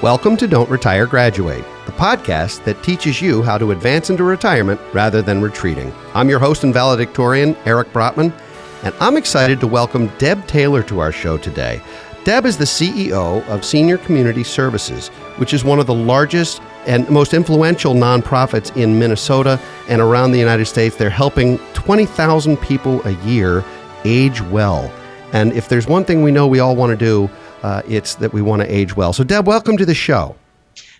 Welcome to Don't Retire Graduate, the podcast that teaches you how to advance into retirement rather than retreating. I'm your host and valedictorian, Eric Brotman, and I'm excited to welcome Deb Taylor to our show today. Deb is the CEO of Senior Community Services, which is one of the largest and most influential nonprofits in Minnesota and around the United States. They're helping 20,000 people a year age well. And if there's one thing we know we all want to do, uh, it's that we want to age well. So, Deb, welcome to the show.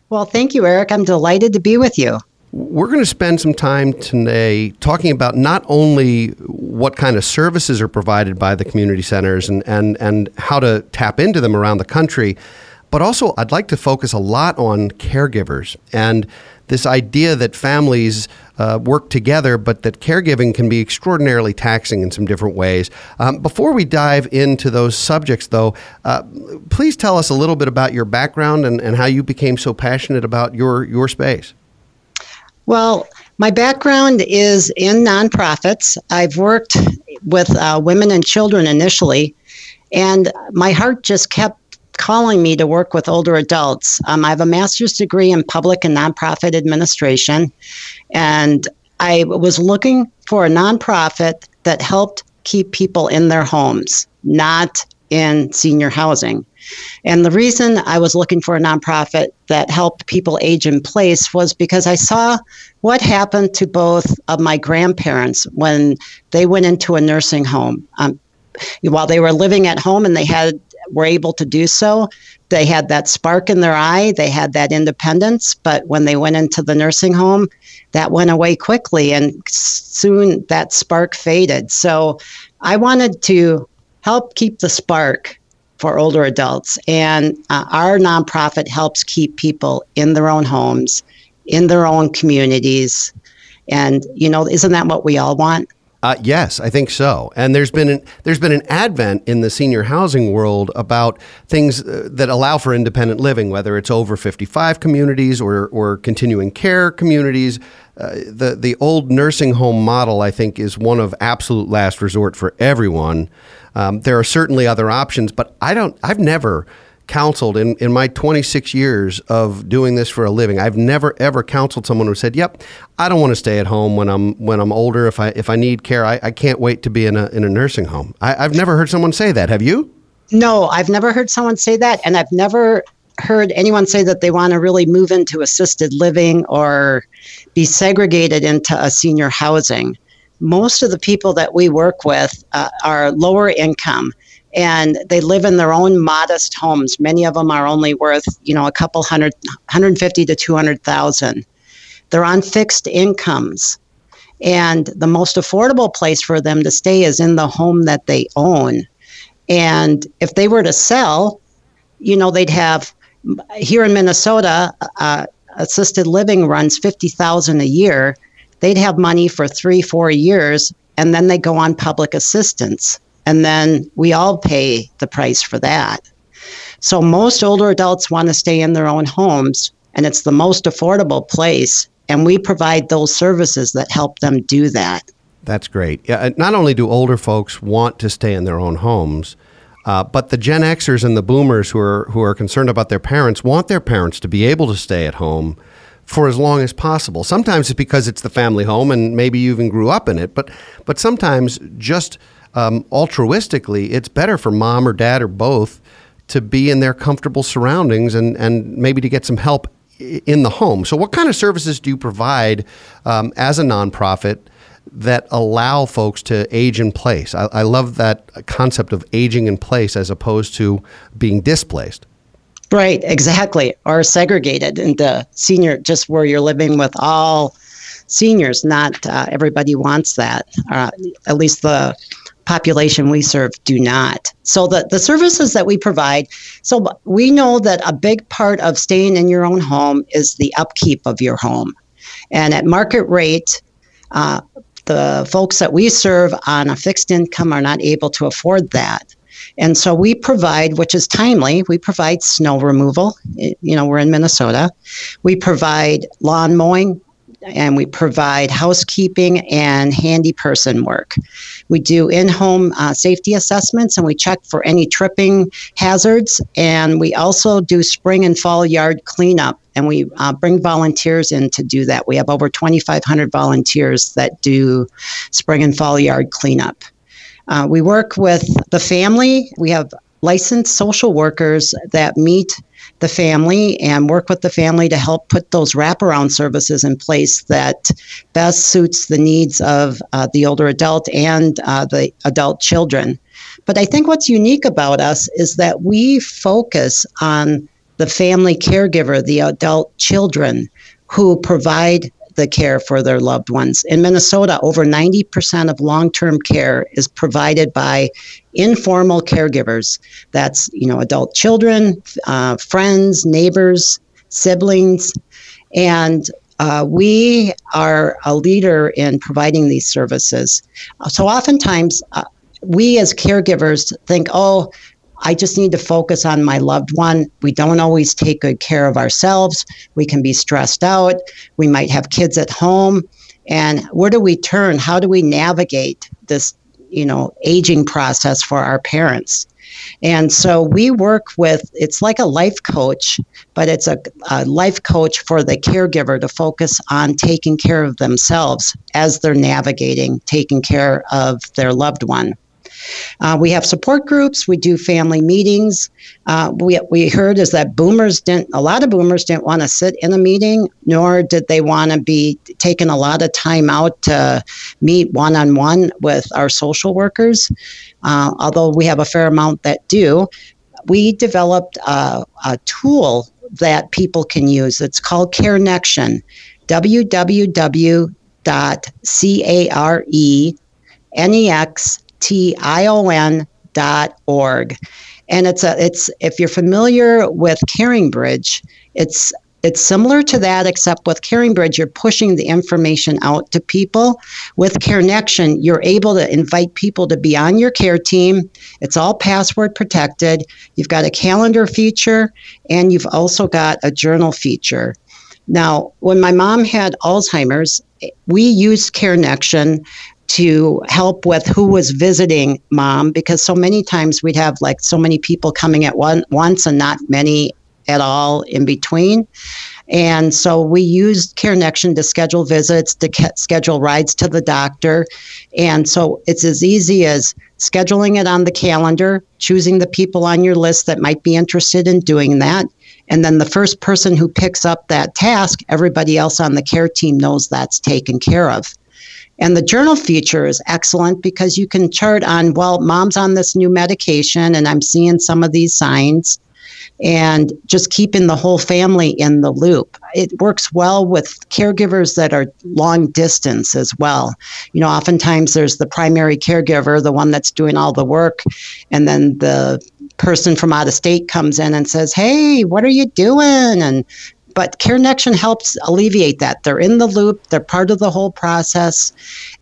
Well, thank you, Eric. I'm delighted to be with you. We're going to spend some time today talking about not only what kind of services are provided by the community centers and, and, and how to tap into them around the country, but also I'd like to focus a lot on caregivers and this idea that families uh, work together, but that caregiving can be extraordinarily taxing in some different ways. Um, before we dive into those subjects, though, uh, please tell us a little bit about your background and, and how you became so passionate about your, your space. Well, my background is in nonprofits. I've worked with uh, women and children initially, and my heart just kept calling me to work with older adults. Um, I have a master's degree in public and nonprofit administration, and I was looking for a nonprofit that helped keep people in their homes, not in senior housing. And the reason I was looking for a nonprofit that helped people age in place was because I saw what happened to both of my grandparents when they went into a nursing home. Um, while they were living at home and they had were able to do so, they had that spark in their eye, they had that independence. But when they went into the nursing home, that went away quickly, and soon that spark faded. So I wanted to help keep the spark for older adults. And uh, our nonprofit helps keep people in their own homes, in their own communities. And, you know, isn't that what we all want? Uh, yes, I think so. And there's been an, there's been an advent in the senior housing world about things uh, that allow for independent living, whether it's over 55 communities or or continuing care communities. Uh, the the old nursing home model, I think, is one of absolute last resort for everyone. Um, there are certainly other options, but I don't. I've never counseled in, in my 26 years of doing this for a living. I've never ever counseled someone who said, "Yep, I don't want to stay at home when I'm when I'm older. If I if I need care, I, I can't wait to be in a in a nursing home." I, I've never heard someone say that. Have you? No, I've never heard someone say that, and I've never heard anyone say that they want to really move into assisted living or be segregated into a senior housing. Most of the people that we work with uh, are lower income and they live in their own modest homes. Many of them are only worth, you know, a couple hundred, 150 to 200,000. They're on fixed incomes. And the most affordable place for them to stay is in the home that they own. And if they were to sell, you know, they'd have here in Minnesota, uh, assisted living runs 50,000 a year. They'd have money for 3 4 years and then they go on public assistance and then we all pay the price for that. So most older adults want to stay in their own homes, and it's the most affordable place. And we provide those services that help them do that. That's great. Yeah, not only do older folks want to stay in their own homes, uh, but the Gen Xers and the Boomers who are who are concerned about their parents want their parents to be able to stay at home for as long as possible. Sometimes it's because it's the family home and maybe you even grew up in it, but but sometimes just um, altruistically, it's better for mom or dad or both to be in their comfortable surroundings and, and maybe to get some help in the home. So, what kind of services do you provide um, as a nonprofit that allow folks to age in place? I, I love that concept of aging in place as opposed to being displaced. Right, exactly. Or segregated into senior, just where you're living with all seniors. Not uh, everybody wants that. Uh, at least the population we serve do not. So the, the services that we provide, so we know that a big part of staying in your own home is the upkeep of your home. And at market rate, uh, the folks that we serve on a fixed income are not able to afford that. And so we provide, which is timely, we provide snow removal. You know, we're in Minnesota. We provide lawn mowing, and we provide housekeeping and handy person work. We do in home uh, safety assessments and we check for any tripping hazards. And we also do spring and fall yard cleanup and we uh, bring volunteers in to do that. We have over 2,500 volunteers that do spring and fall yard cleanup. Uh, we work with the family. We have licensed social workers that meet the family and work with the family to help put those wraparound services in place that best suits the needs of uh, the older adult and uh, the adult children. But I think what's unique about us is that we focus on the family caregiver, the adult children who provide the care for their loved ones. In Minnesota, over 90% of long-term care is provided by informal caregivers. That's, you know, adult children, uh, friends, neighbors, siblings, and uh, we are a leader in providing these services. So oftentimes, uh, we as caregivers think, oh, I just need to focus on my loved one. We don't always take good care of ourselves. We can be stressed out. We might have kids at home. And where do we turn? How do we navigate this, you know, aging process for our parents? And so we work with, it's like a life coach, but it's a, a, life coach for the caregiver to focus on taking care of themselves as they're navigating taking care of their loved one. Uh, we have support groups. We do family meetings. Uh, we, we heard is that boomers didn't, a lot of boomers didn't want to sit in a meeting, nor did they want to be taking a lot of time out to meet one on one with our social workers. Uh, although we have a fair amount that do, we developed a, a tool that people can use. It's called CareNextion. www.carenex T-I-O-N dot org. And it's a it's if you're familiar with CaringBridge, it's it's similar to that, except with CaringBridge, you're pushing the information out to people. With CareNextion, you're able to invite people to be on your care team. It's all password protected. You've got a calendar feature, and you've also got a journal feature. Now, when my mom had Alzheimer's, we used CareNextion to help with who was visiting mom because so many times we'd have like so many people coming at one once and not many at all in between. And so we used CareNextion to schedule visits, to ke- schedule rides to the doctor. And so it's as easy as scheduling it on the calendar, choosing the people on your list that might be interested in doing that. And then the first person who picks up that task, everybody else on the care team knows that's taken care of. And the journal feature is excellent because you can chart on, well, mom's on this new medication and I'm seeing some of these signs and just keeping the whole family in the loop. It works well with caregivers that are long distance as well. You know, oftentimes there's the primary caregiver, the one that's doing all the work, and then the person from out of state comes in and says, Hey, what are you doing? And but CareNextion helps alleviate that. They're in the loop, they're part of the whole process.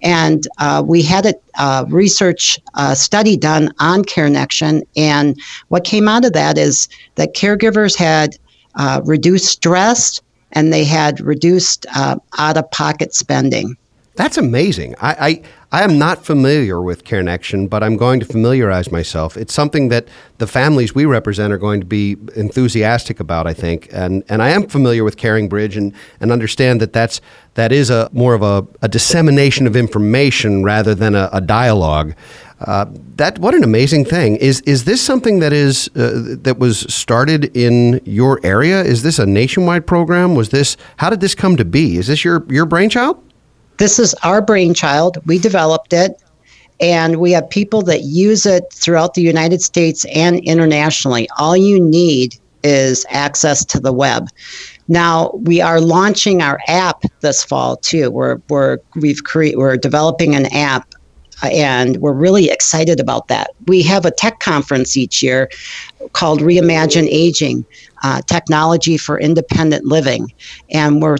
And uh, we had a research uh, study done on CareNextion. And what came out of that is that caregivers had uh, reduced stress and they had reduced uh, out of pocket spending. That's amazing. I, I, I am not familiar with CareNextion, but I'm going to familiarize myself. It's something that the families we represent are going to be enthusiastic about, I think. And and I am familiar with CaringBridge and, and understand that that's that is a more of a, a dissemination of information rather than a, a dialogue. Uh, that what an amazing thing is is this something that is uh, that was started in your area is this a nationwide program was this how did this come to be is this your your brainchild this is our brainchild. We developed it, and we have people that use it throughout the United States and internationally. All you need is access to the web. Now we are launching our app this fall too. We're we're we've create we're developing an app and we're really excited about that. We have a tech conference each year called Reimagine Aging uh, Technology for Independent Living. And we're,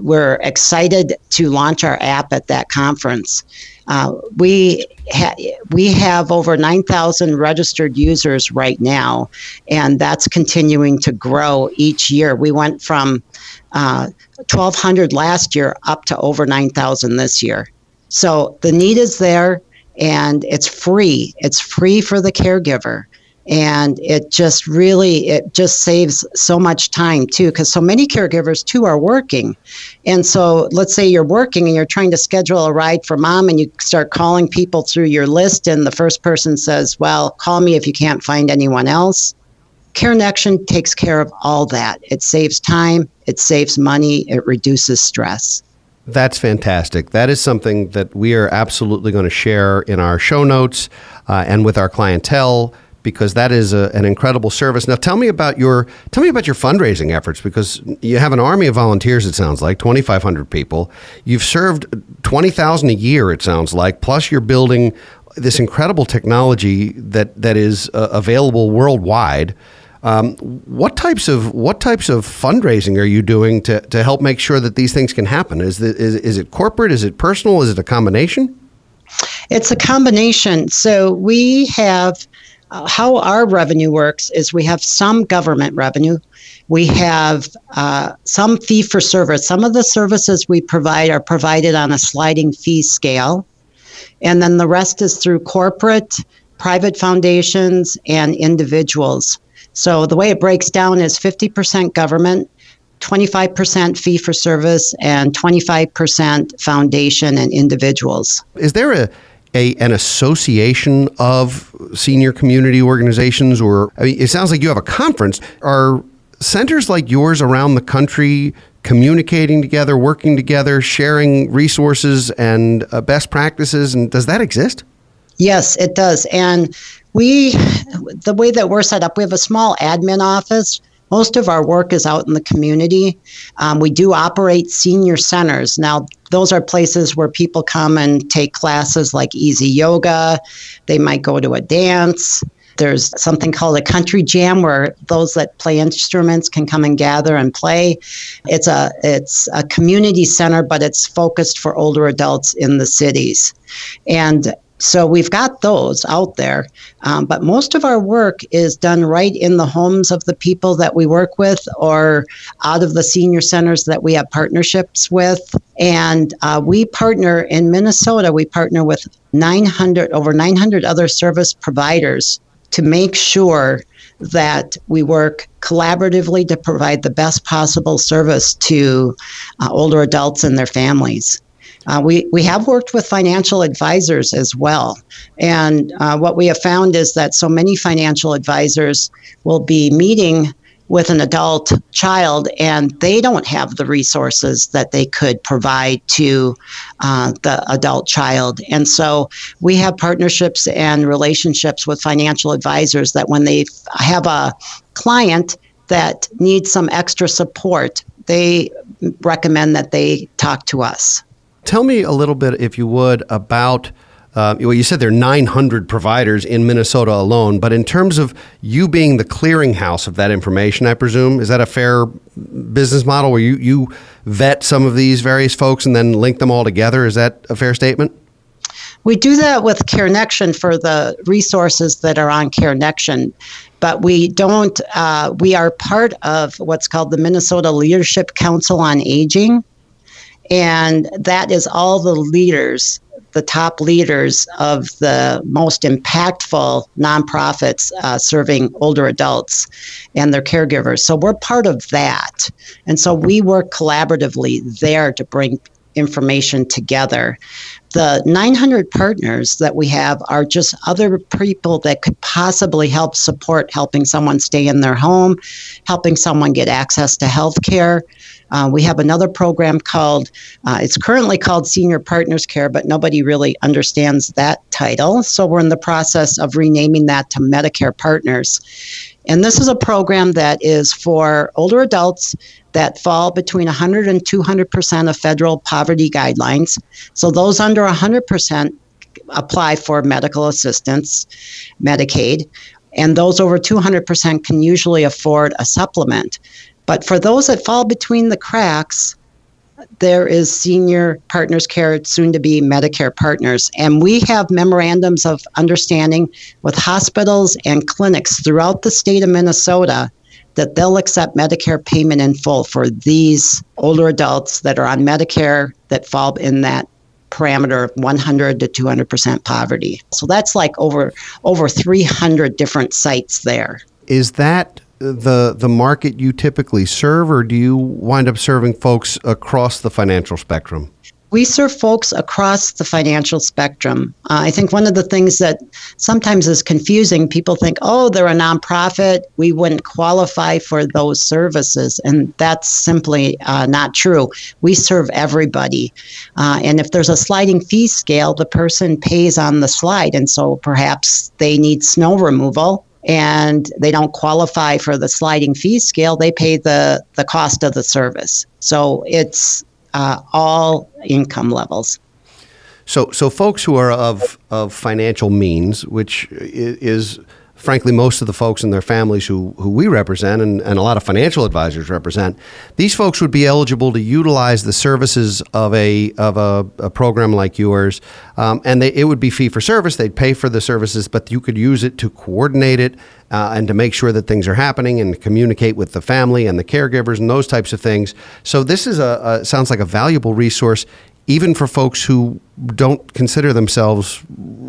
we're excited to launch our app at that conference. Uh, we ha- we have over 9,000 registered users right now, and that's continuing to grow each year. We went from uh, 1,200 last year up to over 9,000 this year. So the need is there, and it's free. It's free for the caregiver. And it just really it just saves so much time too because so many caregivers too are working. And so let's say you're working and you're trying to schedule a ride for mom and you start calling people through your list and the first person says well call me if you can't find anyone else. CareNextion takes care of all that. It saves time. It saves money. It reduces stress that's fantastic. That is something that we are absolutely going to share in our show notes uh, and with our clientele because that is a, an incredible service. Now, tell me about your tell me about your fundraising efforts because you have an army of volunteers. It sounds like twenty five hundred people. You've served twenty thousand a year. It sounds like. Plus, you're building this incredible technology that that is uh, available worldwide. Um, what types of what types of fundraising are you doing to, to help make sure that these things can happen? Is, the, is is it corporate? Is it personal? Is it a combination? It's a combination. So we have uh, how our revenue works is we have some government revenue. We have uh, some fee for service. Some of the services we provide are provided on a sliding fee scale. And then the rest is through corporate, private foundations, and individuals. So the way it breaks down is 50% government, 25% fee for service, and 25% foundation and individuals. Is there a a, an association of senior community organizations, or I mean, it sounds like you have a conference. Are centers like yours around the country communicating together, working together, sharing resources and uh, best practices? And does that exist? Yes, it does. And we, the way that we're set up, we have a small admin office most of our work is out in the community. Um, we do operate senior centers. Now, those are places where people come and take classes like easy yoga. They might go to a dance. There's something called a country jam where those that play instruments can come and gather and play. It's a it's a community center, but it's focused for older adults in the cities. And so we've got those out there, um, but most of our work is done right in the homes of the people that we work with or out of the senior centers that we have partnerships with. And uh, we partner in Minnesota, we partner with 900, over 900 other service providers to make sure that we work collaboratively to provide the best possible service to uh, older adults and their families. Uh, we, we have worked with financial advisors as well. And uh, what we have found is that so many financial advisors will be meeting with an adult child and they don't have the resources that they could provide to uh, the adult child. And so we have partnerships and relationships with financial advisors that when they have a client that needs some extra support, they recommend that they talk to us. Tell me a little bit, if you would, about. Uh, well, you said there are 900 providers in Minnesota alone, but in terms of you being the clearinghouse of that information, I presume, is that a fair business model where you, you vet some of these various folks and then link them all together? Is that a fair statement? We do that with CareNextion for the resources that are on CareNextion, but we don't, uh, we are part of what's called the Minnesota Leadership Council on Aging. And that is all the leaders, the top leaders of the most impactful nonprofits uh, serving older adults and their caregivers. So we're part of that. And so we work collaboratively there to bring information together. The 900 partners that we have are just other people that could possibly help support helping someone stay in their home, helping someone get access to health care, uh, we have another program called, uh, it's currently called Senior Partners Care, but nobody really understands that title. So we're in the process of renaming that to Medicare Partners. And this is a program that is for older adults that fall between 100 and 200% of federal poverty guidelines. So those under 100% apply for medical assistance, Medicaid, and those over 200% can usually afford a supplement. But for those that fall between the cracks, there is Senior Partners Care, soon to be Medicare Partners. And we have memorandums of understanding with hospitals and clinics throughout the state of Minnesota that they'll accept Medicare payment in full for these older adults that are on Medicare that fall in that parameter of 100 to 200% poverty. So that's like over over 300 different sites there. Is that the the market you typically serve or do you wind up serving folks across the financial spectrum? we serve folks across the financial spectrum. Uh, I think one of the things that sometimes is confusing, people think, oh, they're a nonprofit, we wouldn't qualify for those services. And that's simply uh, not true. We serve everybody. Uh, and if there's a sliding fee scale, the person pays on the slide. And so perhaps they need snow removal and they don't qualify for the sliding fee scale, they pay the, the cost of the service. So it's uh, all income levels. So, so folks who are of, of financial means, which is frankly most of the folks and their families who, who we represent and, and a lot of financial advisors represent, these folks would be eligible to utilize the services of a of a, a program like yours, um, and they, it would be fee for service. They'd pay for the services, but you could use it to coordinate it uh, and to make sure that things are happening and communicate with the family and the caregivers and those types of things. So this is a, a sounds like a valuable resource even for folks who don't consider themselves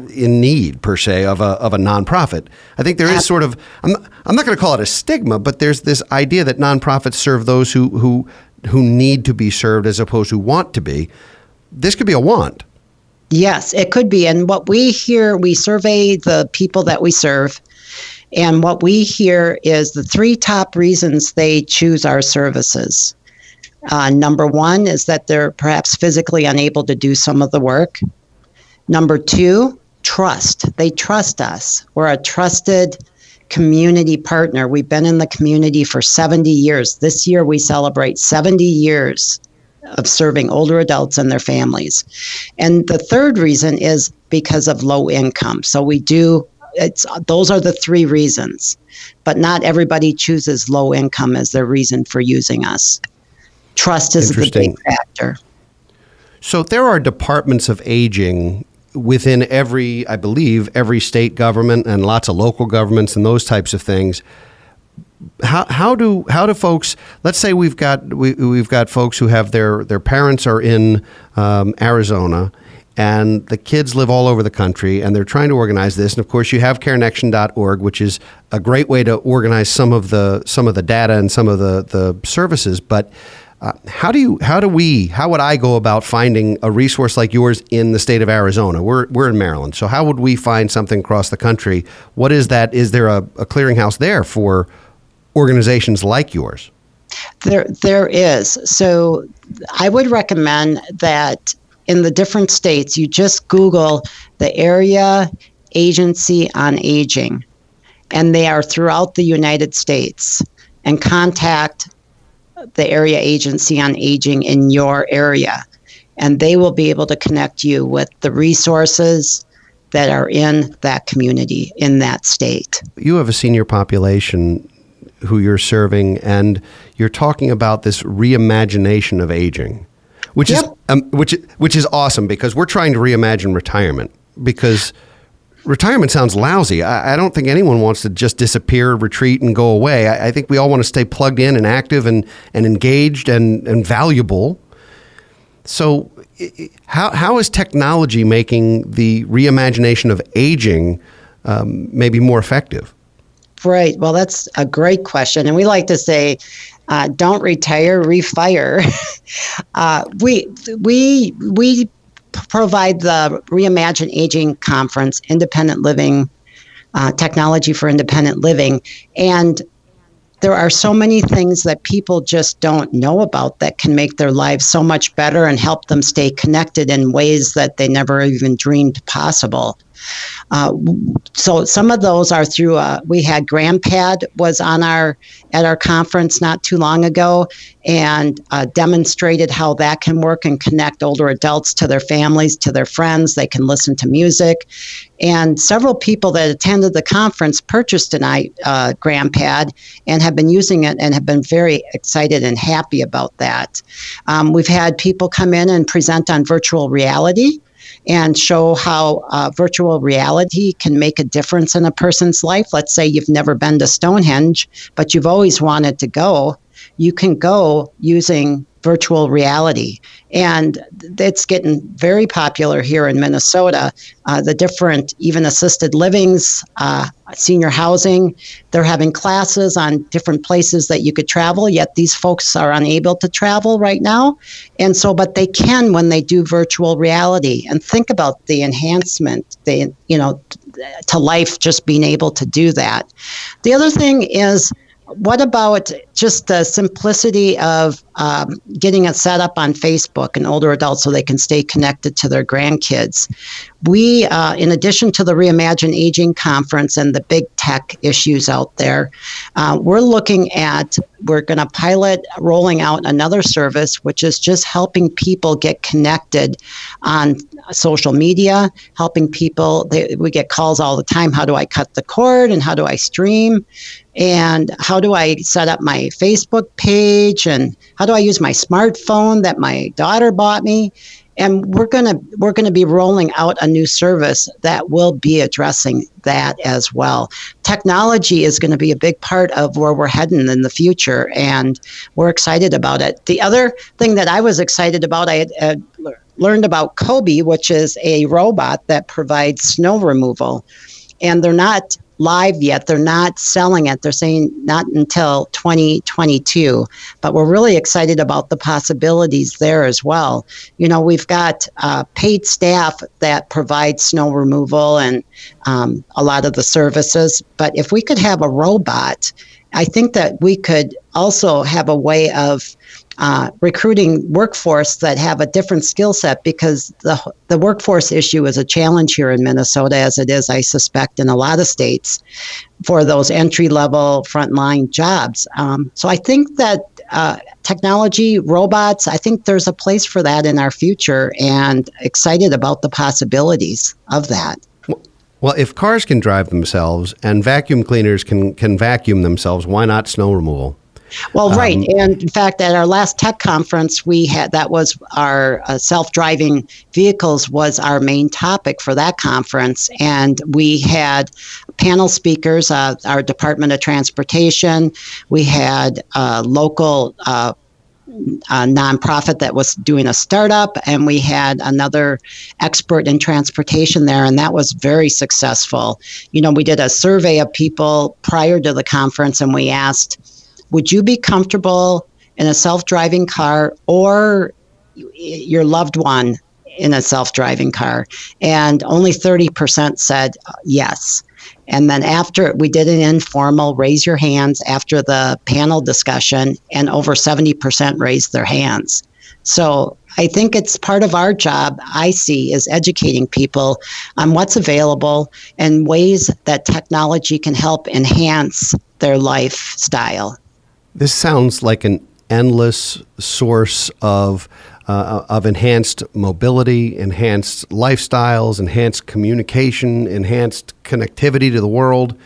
in need per se of a of a nonprofit. I think there is sort of I'm not, I'm not going to call it a stigma, but there's this idea that nonprofits serve those who who who need to be served as opposed to want to be. This could be a want. Yes, it could be. And what we hear, we survey the people that we serve, and what we hear is the three top reasons they choose our services. Uh, number one is that they're perhaps physically unable to do some of the work. Number two, trust. They trust us. We're a trusted community partner. We've been in the community for 70 years. This year we celebrate 70 years of serving older adults and their families. And the third reason is because of low income. So we do it's those are the three reasons. But not everybody chooses low income as their reason for using us. Trust is the big factor. So there are departments of aging within every, I believe, every state government and lots of local governments and those types of things. How, how do how do folks? Let's say we've got we, we've got folks who have their their parents are in um, Arizona, and the kids live all over the country, and they're trying to organize this. And of course, you have CareNextion.org, which is a great way to organize some of the some of the data and some of the the services, but uh, how do you how do we how would I go about finding a resource like yours in the state of Arizona? We're we're in Maryland, so how would we find something across the country? What is that? Is there a, a clearinghouse there for organizations like yours? There there is. So I would recommend that in the different states you just Google the area agency on aging, and they are throughout the United States, and contact the area agency on aging in your area, and they will be able to connect you with the resources that are in that community in that state. You have a senior population who you're serving, and you're talking about this reimagination of aging, which yep. is um, which which is awesome because we're trying to reimagine retirement because retirement sounds lousy. I, I, don't think anyone wants to just disappear, retreat, and go away. I, I, think we all want to stay plugged in and active and, and engaged and, and valuable. So, how, how is technology making the reimagination of aging um, maybe more effective? Right. Well, that's a great question. And we like to say, uh, don't retire, refire. uh, we, we, we provide the Reimagine Aging Conference, Independent Living, uh, Technology for Independent Living. And there are so many things that people just don't know about that can make their lives so much better and help them stay connected in ways that they never even dreamed possible. Uh, so some of those are through. Uh, we had GrandPad was on our at our conference not too long ago, and uh, demonstrated how that can work and connect older adults to their families, to their friends. They can listen to music, and several people that attended the conference purchased an i uh, GrandPad and have been using it and have been very excited and happy about that. Um, we've had people come in and present on virtual reality and show how uh, virtual reality can make a difference in a person's life. Let's say you've never been to Stonehenge, but you've always wanted to go. You can go using virtual reality. And it's getting very popular here in Minnesota. Uh, the different, even assisted livings, uh, senior housing, they're having classes on different places that you could travel, yet these folks are unable to travel right now. And so, but they can when they do virtual reality. And think about the enhancement, the, you know, to life just being able to do that. The other thing is, what about just the simplicity of um, getting it set up on Facebook and older adults so they can stay connected to their grandkids? We, uh, in addition to the Reimagine Aging Conference and the big tech issues out there, uh, we're looking at, we're going to pilot rolling out another service, which is just helping people get connected on social media, helping people. They, we get calls all the time how do I cut the cord and how do I stream? and how do I set up my Facebook page and how do I use my smartphone that my daughter bought me and we're going to we're going to be rolling out a new service that will be addressing that as well. Technology is going to be a big part of where we're heading in the future and we're excited about it. The other thing that i was excited about i had, had learned about Kobi which is a robot that provides snow removal. And they're not live yet. They're not selling it. They're saying not until 2022. But we're really excited about the possibilities there as well. You know, we've got uh, paid staff that provide snow removal and um, a lot of the services. But if we could have a robot, I think that we could also have a way of uh, recruiting workforce that have a different skill set because the, the workforce issue is a challenge here in Minnesota, as it is, I suspect, in a lot of states for those entry level frontline jobs. Um, so I think that uh, technology, robots, I think there's a place for that in our future and excited about the possibilities of that. Well, if cars can drive themselves and vacuum cleaners can, can vacuum themselves, why not snow removal? Well, um, right, and in fact, at our last tech conference, we had that was our uh, self-driving vehicles was our main topic for that conference, and we had panel speakers, uh, our Department of Transportation, we had uh, local. Uh, a nonprofit that was doing a startup, and we had another expert in transportation there, and that was very successful. You know, we did a survey of people prior to the conference, and we asked, would you be comfortable in a self driving car or your loved one in a self driving car? And only 30% said yes. And then after we did an informal raise your hands after the panel discussion, and over 70% raised their hands. So I think it's part of our job, I see, is educating people on what's available and ways that technology can help enhance their lifestyle. This sounds like an endless source of uh, of enhanced mobility, enhanced lifestyles, enhanced communication, enhanced connectivity to the world.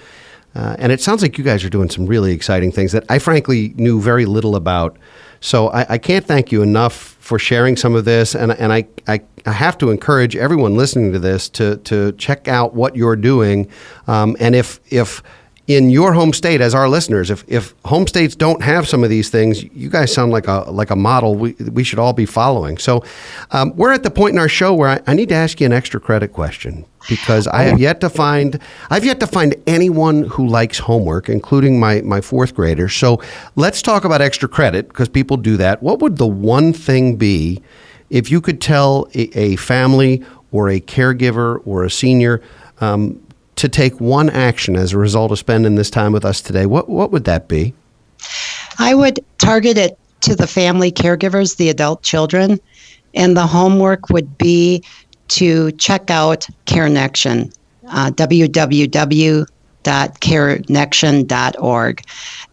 Uh, and it sounds like you guys are doing some really exciting things that I frankly knew very little about. So I, I can't thank you enough for sharing some of this. And, and I, I, I, have to encourage everyone listening to this to, to check out what you're doing. Um, and if, if in your home state as our listeners. If if home states don't have some of these things, you guys sound like a like a model we we should all be following. So um, we're at the point in our show where I, I, need to ask you an extra credit question because I have yet to find I've yet to find anyone who likes homework, including my my fourth grader. So let's talk about extra credit because people do that. What would the one thing be if you could tell a, a family or a caregiver or a senior? Um, to take one action as a result of spending this time with us today, what, what would that be? I would target it to the family caregivers, the adult children, and the homework would be to check out CareNextion. uh, www.carenextion.org.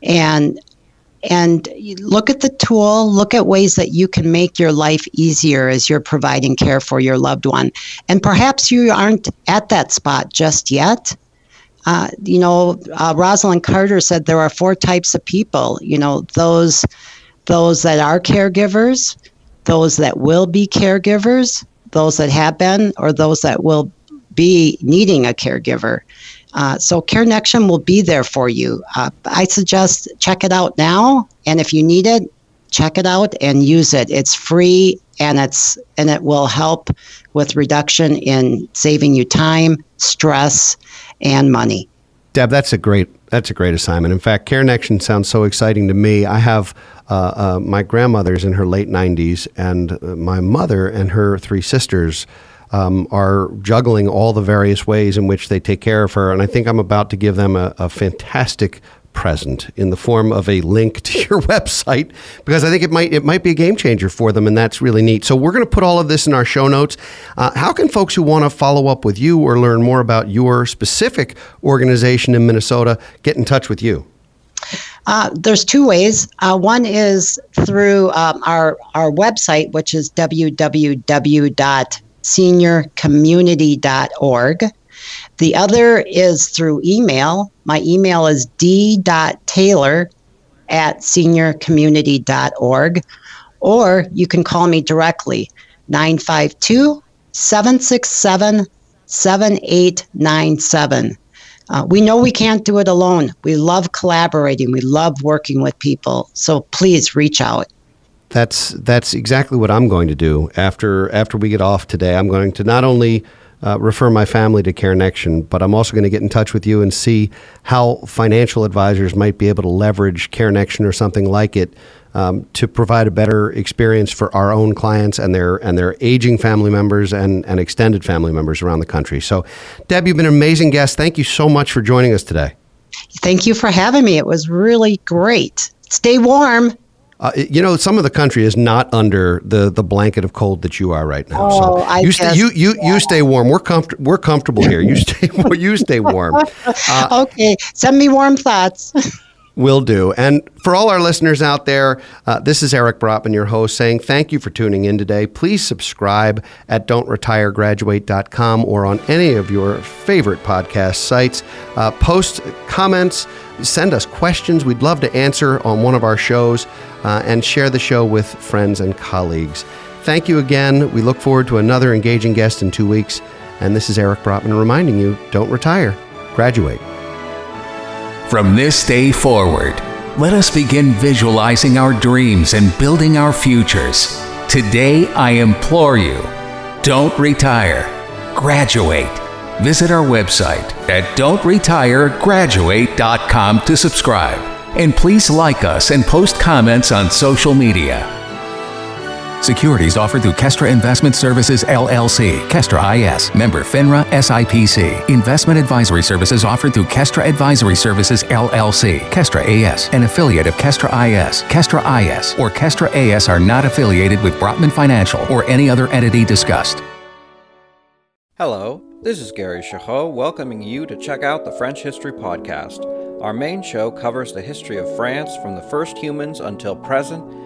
And and look at the tool, look at ways that you can make your life easier as you're providing care for your loved one. And perhaps you aren't at that spot just yet. Uh, you know, uh, Rosalynn Carter said there are four types of people. You know, those those that are caregivers, those that will be caregivers, those that have been, or those that will be needing a caregiver. Uh, so CareNextion will be there for you. Uh, I suggest check it out now, and if you need it, check it out and use it. It's free, and it's and it will help with reduction in saving you time, stress, and money. Deb, that's a great that's a great assignment. In fact, CareNextion sounds so exciting to me. I have uh, uh, my grandmother's in her late 90s, and uh, my mother and her three sisters um, are juggling all the various ways in which they take care of her. And I think I'm about to give them a, a fantastic present in the form of a link to your website because I think it might it might be a game changer for them, and that's really neat. So we're going to put all of this in our show notes. Uh, how can folks who want to follow up with you or learn more about your specific organization in Minnesota get in touch with you? Uh, there's two ways. Uh, one is through um, our our website, which is www.seniorcommunity.org. The other is through email. My email is d.taylor at seniorcommunity.org, or you can call me directly, 952 767 7897. Uh, we know we can't do it alone. We love collaborating. We love working with people. So please reach out. That's that's exactly what I'm going to do after after we get off today. I'm going to not only uh, refer my family to CareNextion, but I'm also going to get in touch with you and see how financial advisors might be able to leverage CareNextion or something like it um, to provide a better experience for our own clients and their and their aging family members and, and extended family members around the country. So, Deb, you've been an amazing guest. Thank you so much for joining us today. Thank you for having me. It was really great. Stay warm. Uh, you know, some of the country is not under the, the blanket of cold that you are right now. Oh, so I you stay, you you, yeah. you stay warm. We're comfort we're comfortable here. You stay you stay warm. Uh, okay, send me warm thoughts. Will do. And for all our listeners out there, uh, this is Eric Brotman, your host, saying thank you for tuning in today. Please subscribe at don'tretiregraduate.com or on any of your favorite podcast sites. Uh, post comments, send us questions. We'd love to answer on one of our shows uh, and share the show with friends and colleagues. Thank you again. We look forward to another engaging guest in two weeks. And this is Eric Brotman reminding you don't retire, graduate. From this day forward, let us begin visualizing our dreams and building our futures. Today, I implore you don't retire, graduate. Visit our website at don'tretiregraduate.com to subscribe. And please like us and post comments on social media. Securities offered through Kestra Investment Services LLC, Kestra IS, member FINRA SIPC. Investment advisory services offered through Kestra Advisory Services LLC, Kestra AS, an affiliate of Kestra IS. Kestra IS or Kestra AS are not affiliated with Brotman Financial or any other entity discussed. Hello, this is Gary Chahot welcoming you to check out the French History Podcast. Our main show covers the history of France from the first humans until present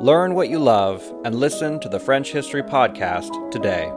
Learn what you love and listen to the French History Podcast today.